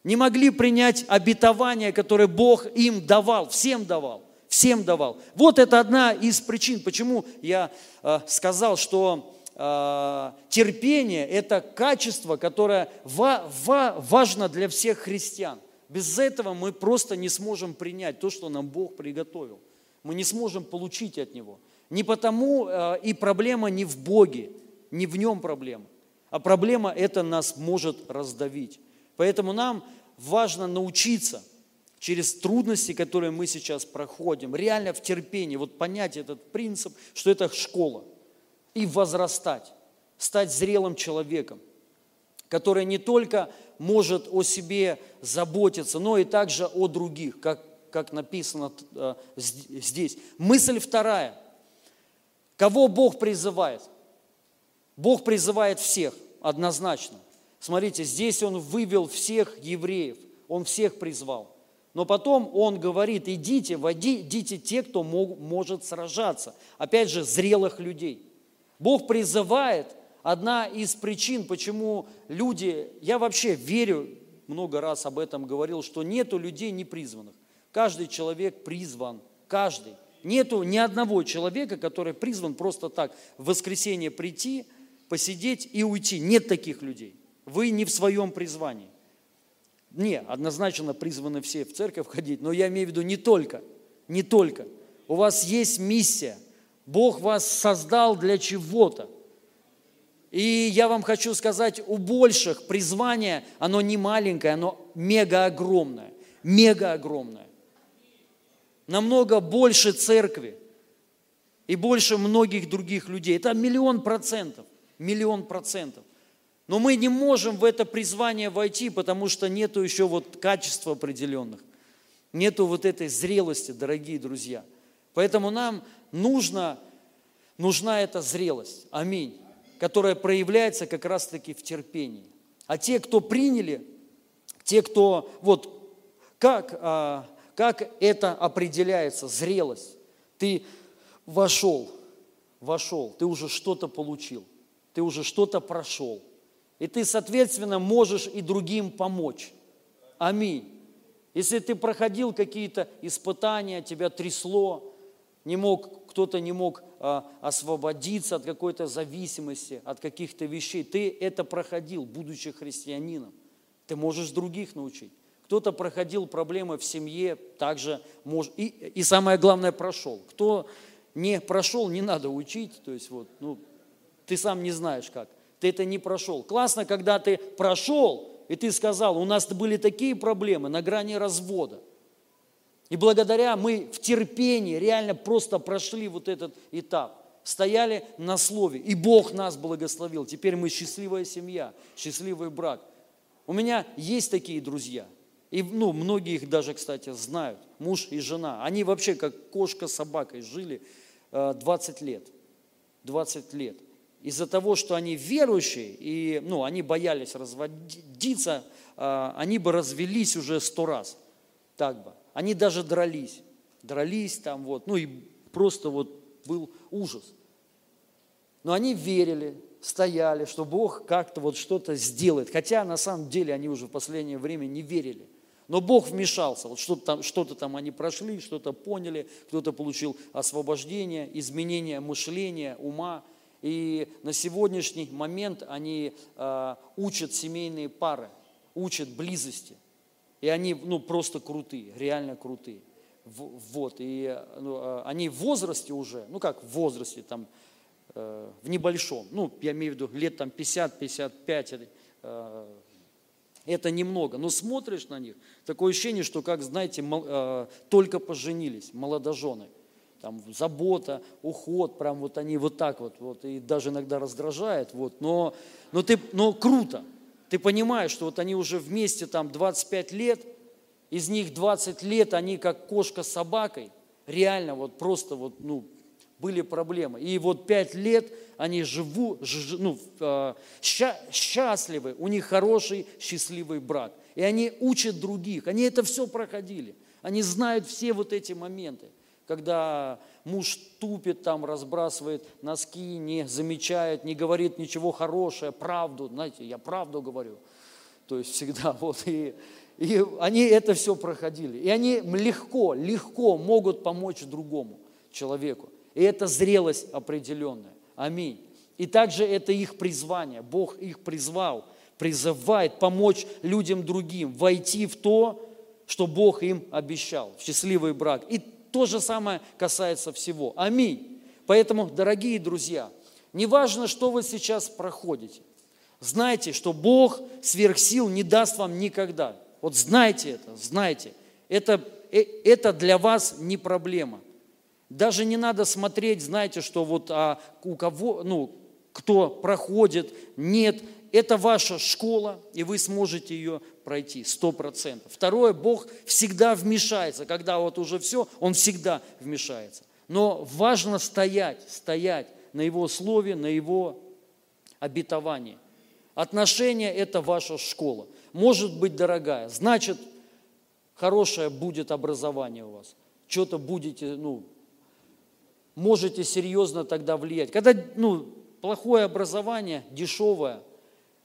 S1: Не могли принять обетование, которое Бог им давал, всем давал, всем давал. Вот это одна из причин, почему я э, сказал, что э, терпение – это качество, которое ва, ва, важно для всех христиан. Без этого мы просто не сможем принять то, что нам Бог приготовил. Мы не сможем получить от Него. Не потому э, и проблема не в Боге, не в Нем проблема, а проблема это нас может раздавить. Поэтому нам важно научиться через трудности, которые мы сейчас проходим, реально в терпении, вот понять этот принцип, что это школа, и возрастать, стать зрелым человеком, который не только может о себе заботиться, но и также о других, как, как написано э, здесь. Мысль вторая. Кого Бог призывает? Бог призывает всех, однозначно. Смотрите, здесь он вывел всех евреев, он всех призвал. Но потом он говорит, идите, водите те, кто мог, может сражаться. Опять же, зрелых людей. Бог призывает, одна из причин, почему люди, я вообще верю, много раз об этом говорил, что нету людей непризванных. Каждый человек призван, каждый. Нету ни одного человека, который призван просто так в воскресенье прийти, посидеть и уйти. Нет таких людей. Вы не в своем призвании. Не, однозначно призваны все в церковь ходить, но я имею в виду не только, не только. У вас есть миссия. Бог вас создал для чего-то. И я вам хочу сказать, у больших призвание, оно не маленькое, оно мега огромное, мега огромное. Намного больше церкви и больше многих других людей. Это миллион процентов, миллион процентов. Но мы не можем в это призвание войти, потому что нету еще вот качеств определенных. Нету вот этой зрелости, дорогие друзья. Поэтому нам нужно, нужна эта зрелость. Аминь. Которая проявляется как раз-таки в терпении. А те, кто приняли, те, кто, вот, как, а, как это определяется, зрелость. Ты вошел, вошел, ты уже что-то получил, ты уже что-то прошел – и ты, соответственно, можешь и другим помочь. Аминь. Если ты проходил какие-то испытания, тебя трясло, не мог, кто-то не мог а, освободиться от какой-то зависимости, от каких-то вещей, ты это проходил, будучи христианином. Ты можешь других научить. Кто-то проходил проблемы в семье, также может, и, и самое главное, прошел. Кто не прошел, не надо учить, то есть вот, ну, ты сам не знаешь как ты это не прошел. Классно, когда ты прошел, и ты сказал, у нас были такие проблемы на грани развода. И благодаря мы в терпении реально просто прошли вот этот этап. стояли на слове, и Бог нас благословил. Теперь мы счастливая семья, счастливый брак. У меня есть такие друзья, и ну, многие их даже, кстати, знают, муж и жена. Они вообще как кошка с собакой жили 20 э, лет. 20 лет. Из-за того, что они верующие, и ну, они боялись разводиться, э, они бы развелись уже сто раз. Так бы. Они даже дрались. Дрались там вот, ну и просто вот был ужас. Но они верили, стояли, что Бог как-то вот что-то сделает. Хотя на самом деле они уже в последнее время не верили. Но Бог вмешался. Вот что-то там, что-то там они прошли, что-то поняли, кто-то получил освобождение, изменение мышления, ума. И на сегодняшний момент они э, учат семейные пары, учат близости. И они ну, просто крутые, реально крутые. Вот, и ну, а, они в возрасте уже, ну как в возрасте, там, э, в небольшом, ну, я имею в виду лет там 50-55, э, это немного, но смотришь на них, такое ощущение, что, как знаете, мол, э, только поженились, молодожены. Там забота, уход, прям вот они вот так вот, вот и даже иногда раздражает, вот, но, но, ты, но круто. Ты понимаешь, что вот они уже вместе там 25 лет, из них 20 лет они как кошка с собакой, реально вот просто вот, ну, были проблемы. И вот пять лет они живут, ну, э, счастливы, у них хороший, счастливый брак. И они учат других, они это все проходили. Они знают все вот эти моменты, когда муж тупит там, разбрасывает носки, не замечает, не говорит ничего хорошего, правду, знаете, я правду говорю. То есть всегда *laughs* вот и и они это все проходили. И они легко, легко могут помочь другому человеку. И это зрелость определенная. Аминь. И также это их призвание. Бог их призвал, призывает помочь людям другим, войти в то, что Бог им обещал, в счастливый брак. И то же самое касается всего. Аминь. Поэтому, дорогие друзья, неважно, что вы сейчас проходите, знайте, что Бог сверх сил не даст вам никогда. Вот знайте это, знайте. Это, э, это для вас не проблема. Даже не надо смотреть, знаете, что вот а, у кого, ну, кто проходит, нет, это ваша школа, и вы сможете ее пройти, сто процентов. Второе, Бог всегда вмешается, когда вот уже все, Он всегда вмешается. Но важно стоять, стоять на Его слове, на Его обетовании. Отношения – это ваша школа может быть дорогая. Значит, хорошее будет образование у вас. Что-то будете, ну, можете серьезно тогда влиять. Когда, ну, плохое образование, дешевое,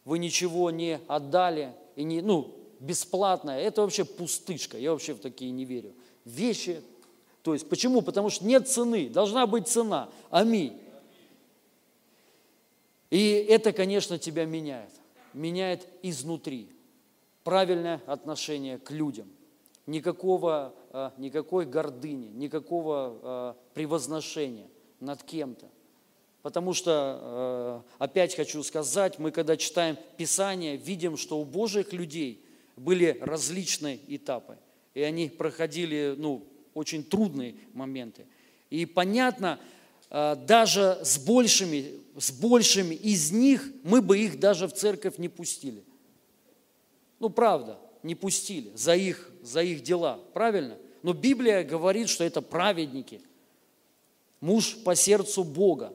S1: вы ничего не отдали, и не, ну, бесплатное, это вообще пустышка, я вообще в такие не верю. Вещи, то есть, почему? Потому что нет цены, должна быть цена. Аминь. И это, конечно, тебя меняет. Меняет изнутри правильное отношение к людям. Никакого, а, никакой гордыни, никакого а, превозношения над кем-то. Потому что, а, опять хочу сказать, мы когда читаем Писание, видим, что у Божьих людей были различные этапы. И они проходили ну, очень трудные моменты. И понятно, даже с большими, с большими из них мы бы их даже в церковь не пустили. Ну, правда, не пустили за их, за их дела, правильно? Но Библия говорит, что это праведники, муж по сердцу Бога.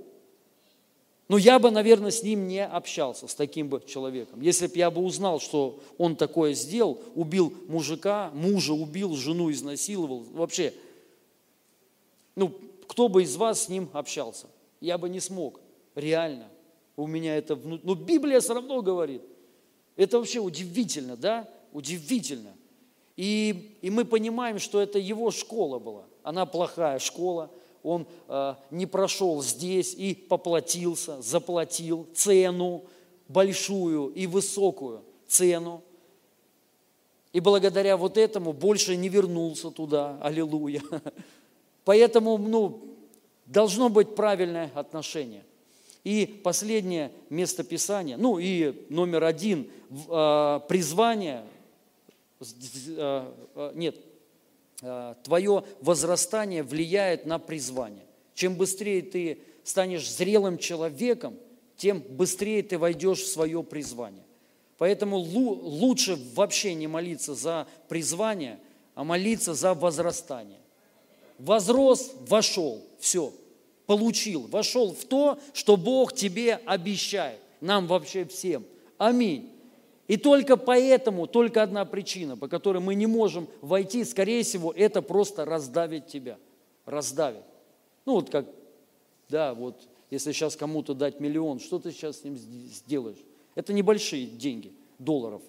S1: Но я бы, наверное, с ним не общался, с таким бы человеком. Если бы я бы узнал, что он такое сделал, убил мужика, мужа убил, жену изнасиловал, вообще, ну, кто бы из вас с ним общался? Я бы не смог, реально. У меня это внутри. Но Библия все равно говорит, это вообще удивительно, да? Удивительно. И, и мы понимаем, что это его школа была. Она плохая школа. Он э, не прошел здесь и поплатился, заплатил цену большую и высокую цену. И благодаря вот этому больше не вернулся туда. Аллилуйя. *laughs* Поэтому, ну, должно быть правильное отношение. И последнее место Писания, ну и номер один, а, призвание, а, нет, твое возрастание влияет на призвание. Чем быстрее ты станешь зрелым человеком, тем быстрее ты войдешь в свое призвание. Поэтому лучше вообще не молиться за призвание, а молиться за возрастание. Возрос, вошел, все, получил, вошел в то, что Бог тебе обещает, нам вообще всем. Аминь. И только поэтому, только одна причина, по которой мы не можем войти, скорее всего, это просто раздавит тебя. Раздавит. Ну вот как, да, вот если сейчас кому-то дать миллион, что ты сейчас с ним сделаешь? Это небольшие деньги, долларов.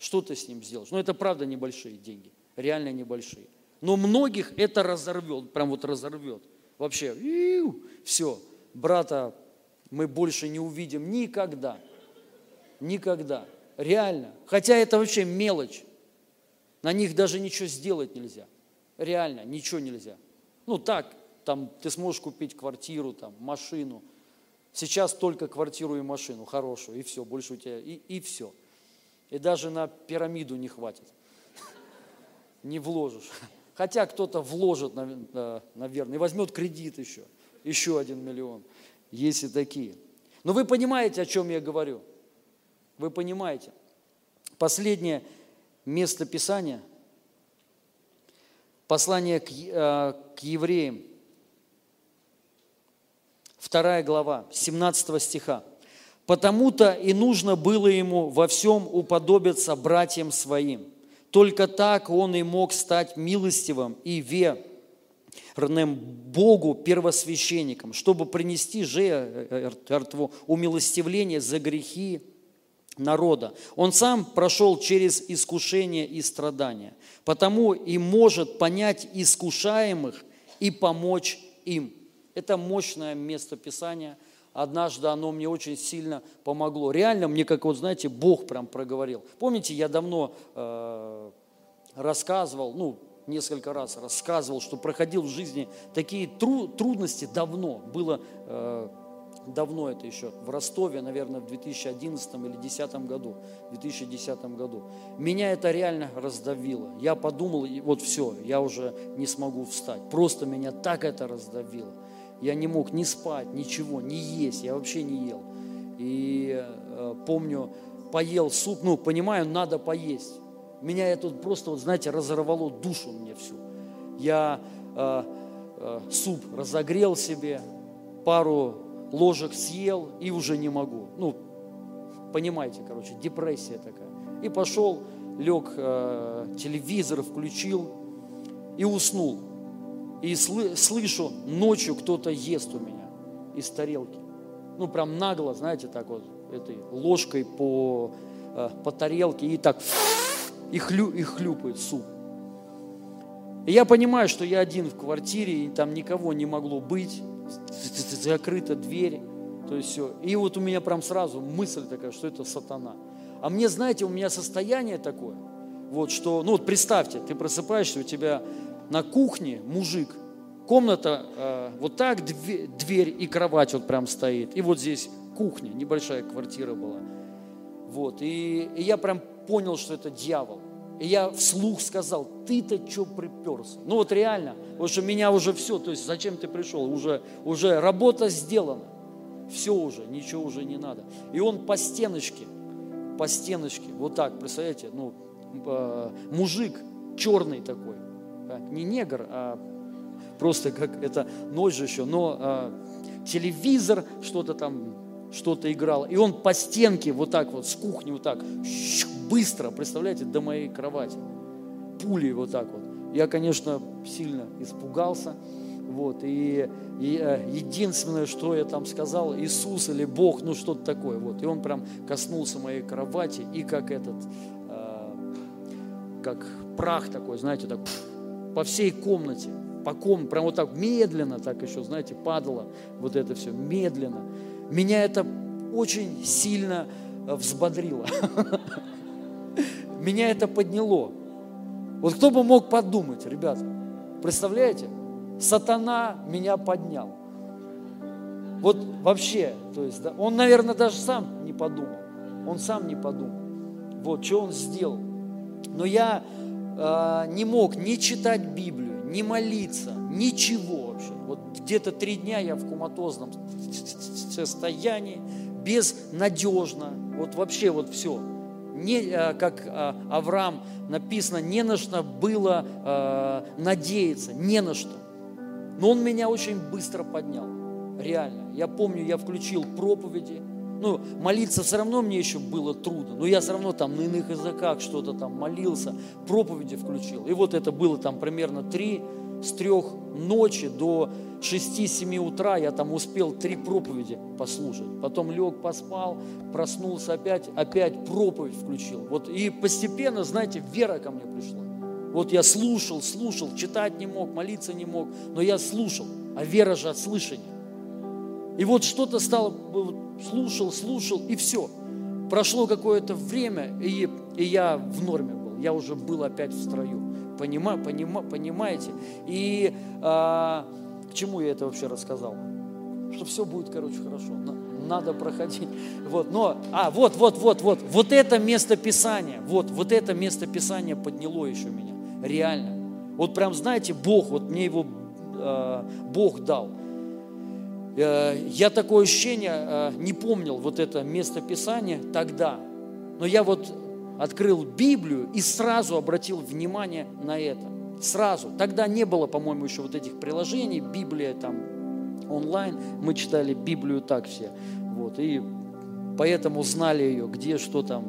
S1: Что ты с ним сделаешь? Ну это правда небольшие деньги, реально небольшие. Но многих это разорвет, прям вот разорвет. Вообще, все, брата мы больше не увидим никогда. Никогда. Реально. Хотя это вообще мелочь. На них даже ничего сделать нельзя. Реально, ничего нельзя. Ну так, там ты сможешь купить квартиру, там, машину. Сейчас только квартиру и машину хорошую, и все, больше у тебя, и, и все. И даже на пирамиду не хватит. *laughs* Не вложишь. Хотя кто-то вложит, наверное, и возьмет кредит еще, еще один миллион. Есть и такие. Но вы понимаете, о чем я говорю. Вы понимаете? Последнее место Писания, послание к, э, к евреям, вторая глава, 17 стиха. «Потому-то и нужно было ему во всем уподобиться братьям своим. Только так он и мог стать милостивым и верным Богу первосвященником, чтобы принести жертву умилостивления за грехи народа. Он сам прошел через искушение и страдания, потому и может понять искушаемых и помочь им. Это мощное место Писания. Однажды оно мне очень сильно помогло. Реально мне, как вот знаете, Бог прям проговорил. Помните, я давно э, рассказывал, ну, несколько раз рассказывал, что проходил в жизни такие тру трудности давно. Было э, давно это еще, в Ростове, наверное, в 2011 или 2010 году, в 2010 году. Меня это реально раздавило. Я подумал, вот все, я уже не смогу встать. Просто меня так это раздавило. Я не мог ни спать, ничего, ни есть, я вообще не ел. И э, помню, поел суп, ну, понимаю, надо поесть. Меня это просто, вот, знаете, разорвало душу мне всю. Я э, э, суп разогрел себе, пару ложек съел и уже не могу. Ну, понимаете, короче, депрессия такая. И пошел, лег, э, телевизор включил и уснул. И сл- слышу, ночью кто-то ест у меня из тарелки. Ну, прям нагло, знаете, так вот, этой ложкой по, э, по тарелке и так *sniffs* и, хлю, и хлюпает суп. И я понимаю, что я один в квартире, и там никого не могло быть закрыта дверь, то есть все. И вот у меня прям сразу мысль такая, что это сатана. А мне, знаете, у меня состояние такое, вот что, ну вот представьте, ты просыпаешься, у тебя на кухне мужик, комната э, вот так, дверь, дверь и кровать вот прям стоит, и вот здесь кухня, небольшая квартира была. Вот, и, и я прям понял, что это дьявол. И я вслух сказал, ты-то что приперся? Ну вот реально, потому что меня уже все, то есть зачем ты пришел? Уже, уже работа сделана. Все уже, ничего уже не надо. И он по стеночке, по стеночке, вот так, представляете, ну, э, мужик черный такой, а, не негр, а просто как это ночь же еще, но э, телевизор что-то там, что-то играл. И он по стенке вот так вот, с кухни вот так, быстро, представляете, до моей кровати. Пулей вот так вот. Я, конечно, сильно испугался. Вот, и, и э, единственное, что я там сказал, Иисус или Бог, ну что-то такое. Вот, и он прям коснулся моей кровати, и как этот, э, как прах такой, знаете, так по всей комнате, по ком, прям вот так медленно, так еще, знаете, падало вот это все, медленно. Меня это очень сильно э, взбодрило. Меня это подняло. Вот кто бы мог подумать, ребята, представляете? Сатана меня поднял. Вот вообще, то есть, да, он, наверное, даже сам не подумал. Он сам не подумал. Вот, что он сделал. Но я э, не мог ни читать Библию, ни молиться, ничего. вообще. Вот где-то три дня я в коматозном состоянии, безнадежно, вот вообще вот все. Не, э, как э, Авраам написано, не на что было э, надеяться, не на что. Но он меня очень быстро поднял, реально. Я помню, я включил проповеди, ну, молиться все равно мне еще было трудно, но я все равно там на иных языках что-то там молился, проповеди включил. И вот это было там примерно три, с трех ночи до 6-7 утра я там успел три проповеди послушать. Потом лег, поспал, проснулся опять, опять проповедь включил. Вот и постепенно, знаете, вера ко мне пришла. Вот я слушал, слушал, читать не мог, молиться не мог, но я слушал, а вера же от слышания. И вот что-то стало, слушал, слушал, и все. Прошло какое-то время, и, и я в норме был. Я уже был опять в строю. Понима, понима, понимаете? И а, к чему я это вообще рассказал? Что все будет, короче, хорошо. Надо проходить. *laughs* Вот, но, а, вот, вот, вот, вот. Вот это место Писания. Вот, вот это место Писания подняло еще меня. Реально. Вот прям, знаете, Бог, вот мне его э, Бог дал. Э, я такое ощущение э, не помнил вот это место Писания тогда, но я вот открыл Библию и сразу обратил внимание на это. Сразу. Тогда не было, по-моему, еще вот этих приложений, Библия там онлайн. Мы читали Библию так все. Вот, и поэтому знали ее, где что там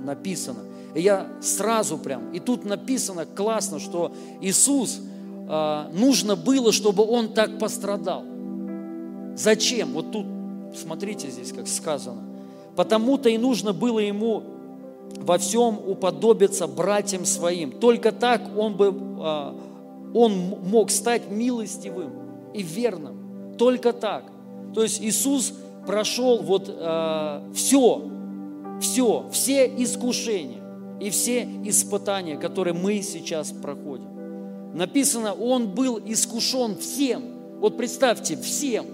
S1: написано. И я сразу прям, и тут написано классно, что Иисус, э, нужно было, чтобы Он так пострадал. Зачем? Вот тут, смотрите здесь, как сказано. Потому-то и нужно было ему во всем уподобиться братьям своим. Только так он бы, а, он мог стать милостивым и верным. Только так. То есть Иисус прошел вот все, все, все искушения и все испытания, которые мы сейчас проходим. Написано, Он был искушен всем. Вот представьте, всем.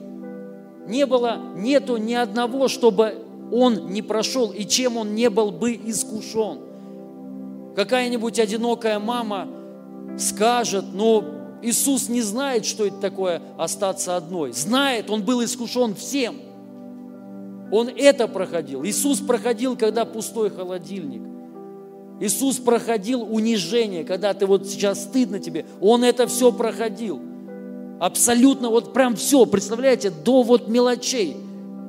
S1: Не было, нету ни одного, чтобы он не прошел и чем он не был бы искушен. Какая-нибудь одинокая мама скажет, ну, Иисус не знает, что это такое остаться одной. Знает, он был искушен всем. Он это проходил. Иисус проходил, когда пустой холодильник. Иисус проходил унижение, когда ты вот сейчас стыдно тебе. Он это все проходил. Абсолютно вот прям все, представляете, до вот мелочей.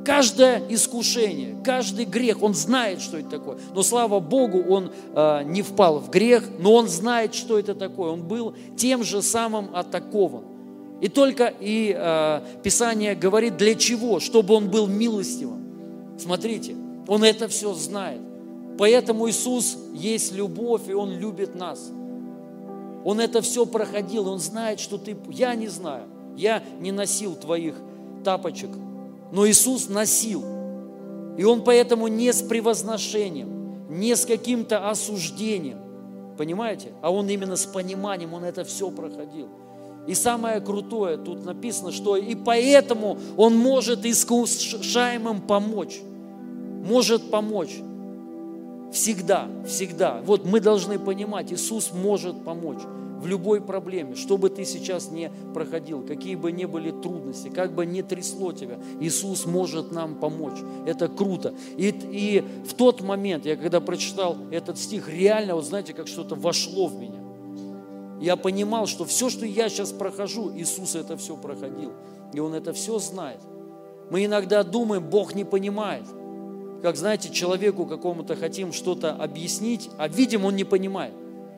S1: Каждое искушение, каждый грех, он знает, что это такое. Но слава Богу, он э, не впал в грех, но он знает, что это такое. Он был тем же самым атакован. И только и э, Писание говорит, для чего? Чтобы он был милостивым. Смотрите, он это все знает. Поэтому Иисус есть любовь, и Он любит нас. Он это все проходил, он знает, что ты... Я не знаю, я не носил твоих тапочек, но Иисус носил. И он поэтому не с превозношением, не с каким-то осуждением, понимаете? А он именно с пониманием, он это все проходил. И самое крутое, тут написано, что и поэтому он может искушаемым помочь. Может помочь. Всегда, всегда. Вот мы должны понимать, Иисус может помочь в любой проблеме, что бы ты сейчас не проходил, какие бы ни были трудности, как бы не трясло тебя, Иисус может нам помочь. Это круто. И, и в тот момент, я когда прочитал этот стих, реально, вот знаете, как что-то вошло в меня. Я понимал, что все, что я сейчас прохожу, Иисус это все проходил. И Он это все знает. Мы иногда думаем, Бог не понимает – как, знаете, человеку какому-то хотим что-то объяснить, а видим, он не понимает.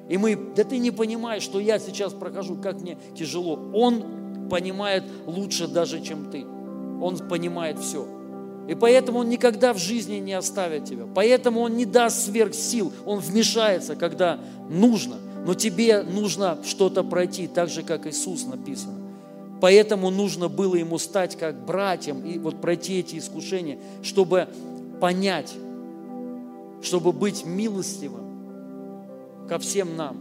S1: И мы, да ты не понимаешь, что я сейчас прохожу, как мне тяжело. Он понимает лучше даже, чем ты. Он понимает все. И поэтому Он никогда в жизни не оставит тебя. Поэтому Он не даст сверх сил. Он вмешается, когда нужно. Но тебе нужно что-то пройти, так же, как Иисус написано. Поэтому нужно было Ему стать как братьям и вот пройти эти искушения, чтобы понять, чтобы быть милостивым ко всем нам.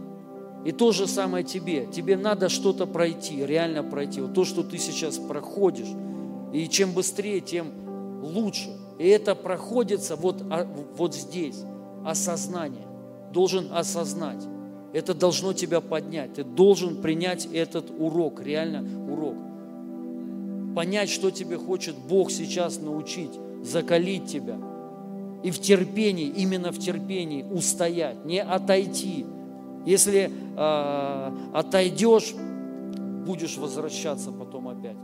S1: И то же самое тебе. Тебе надо что-то пройти, реально пройти. Вот то, что ты сейчас проходишь. И чем быстрее, тем лучше. И это проходится вот, а, вот здесь. Осознание. Должен осознать. Это должно тебя поднять. Ты должен принять этот урок, реально урок. понять, что тебе хочет Бог сейчас научить, закалить тебя. И в терпении, именно в терпении устоять, не отойти. Если э, отойдешь, будешь возвращаться потом опять.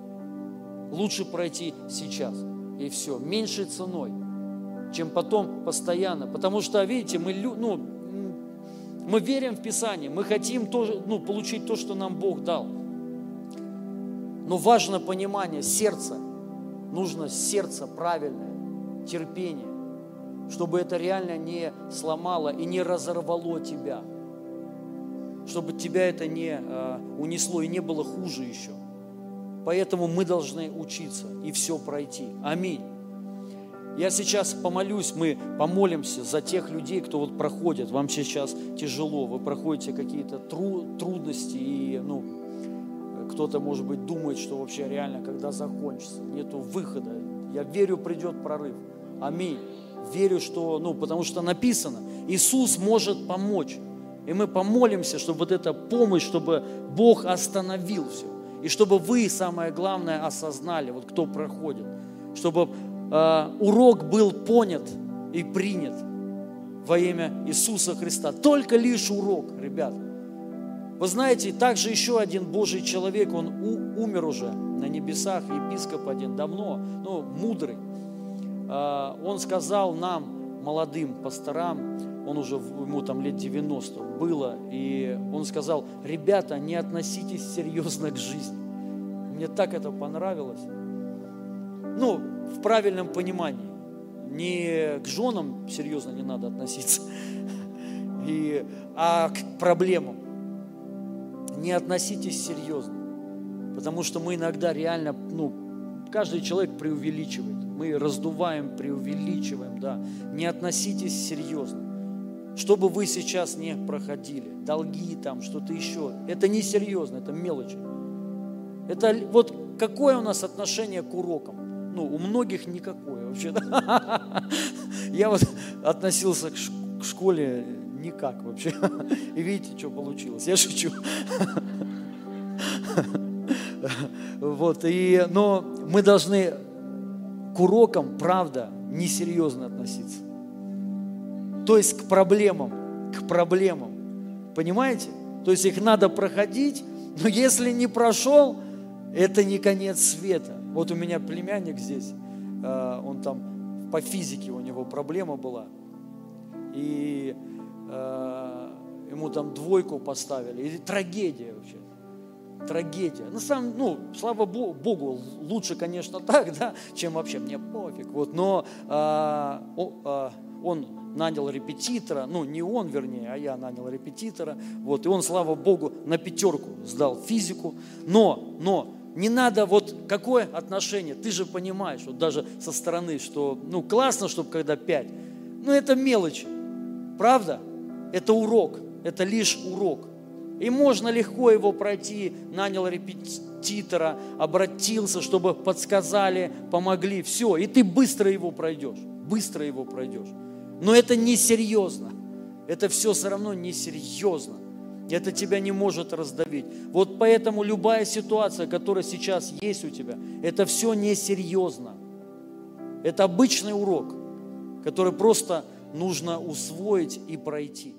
S1: Лучше пройти сейчас, и все, меньшей ценой, чем потом постоянно. Потому что, видите, мы, ну, мы верим в Писание, мы хотим тоже, ну, получить то, что нам Бог дал. Но важно понимание сердца. Нужно сердце правильное, терпение, чтобы это реально не сломало и не разорвало тебя. Чтобы тебя это не э, унесло и не было хуже еще. Поэтому мы должны учиться и все пройти. Аминь. Я сейчас помолюсь, мы помолимся за тех людей, кто вот проходит. Вам сейчас тяжело, вы проходите какие-то тру, трудности, и ну, кто-то, может быть, думает, что вообще реально, когда закончится, нету выхода. Я верю, придет прорыв. Аминь. Верю, что, ну, потому что написано, Иисус может помочь. И мы помолимся, чтобы вот эта помощь, чтобы Бог остановил все. И чтобы вы, самое главное, осознали, вот кто проходит, чтобы э, урок был понят и принят во имя Иисуса Христа. Только лишь урок, ребят. Вы знаете, также еще один Божий человек, он у, умер уже на небесах, епископ один, давно, ну, мудрый. Э, он сказал нам, молодым пасторам, он уже, ему там лет 90 было, и он сказал, ребята, не относитесь серьезно к жизни. Мне так это понравилось. Ну, в правильном понимании. Не к женам серьезно не надо относиться, *laughs* и, а к проблемам. Не относитесь серьезно. Потому что мы иногда реально, ну, каждый человек преувеличивает. Мы раздуваем, преувеличиваем, да. Не относитесь серьезно. Что бы вы сейчас не проходили, долги там, что-то еще, это не серьезно, это мелочи. Это вот какое у нас отношение к урокам? ну, у многих никакое вообще. *laughs* Я вот относился к школе никак вообще. *laughs* И видите, что получилось. Я шучу. *laughs* Вот, и, но мы должны к урокам, правда, несерьезно относиться. То есть к проблемам, к проблемам. Понимаете? То есть их надо проходить, но если не прошел, это не конец света. Вот у меня племянник здесь, э, он там по физике у него проблема была. И э, ему там двойку поставили. И трагедия вообще. Трагедия. Ну, сам, ну, слава Богу, лучше, конечно, *laughs* так, да, чем вообще мне пофиг. Вот, но а, он нанял репетитора, ну, не он, вернее, а я нанял репетитора, вот, и он, слава Богу, на пятерку сдал физику, но, но, не надо вот какое отношение, ты же понимаешь, вот даже со стороны, что ну классно, чтобы когда пять, но это мелочи, правда? Это урок, это лишь урок. И можно легко его пройти, нанял репетитора, обратился, чтобы подсказали, помогли, все, и ты быстро его пройдешь, быстро его пройдешь. Но это несерьезно, это все все равно несерьезно. Это тебя не может раздавить. Вот поэтому любая ситуация, которая сейчас есть у тебя, это все несерьезно. Это обычный урок, который просто нужно усвоить и пройти.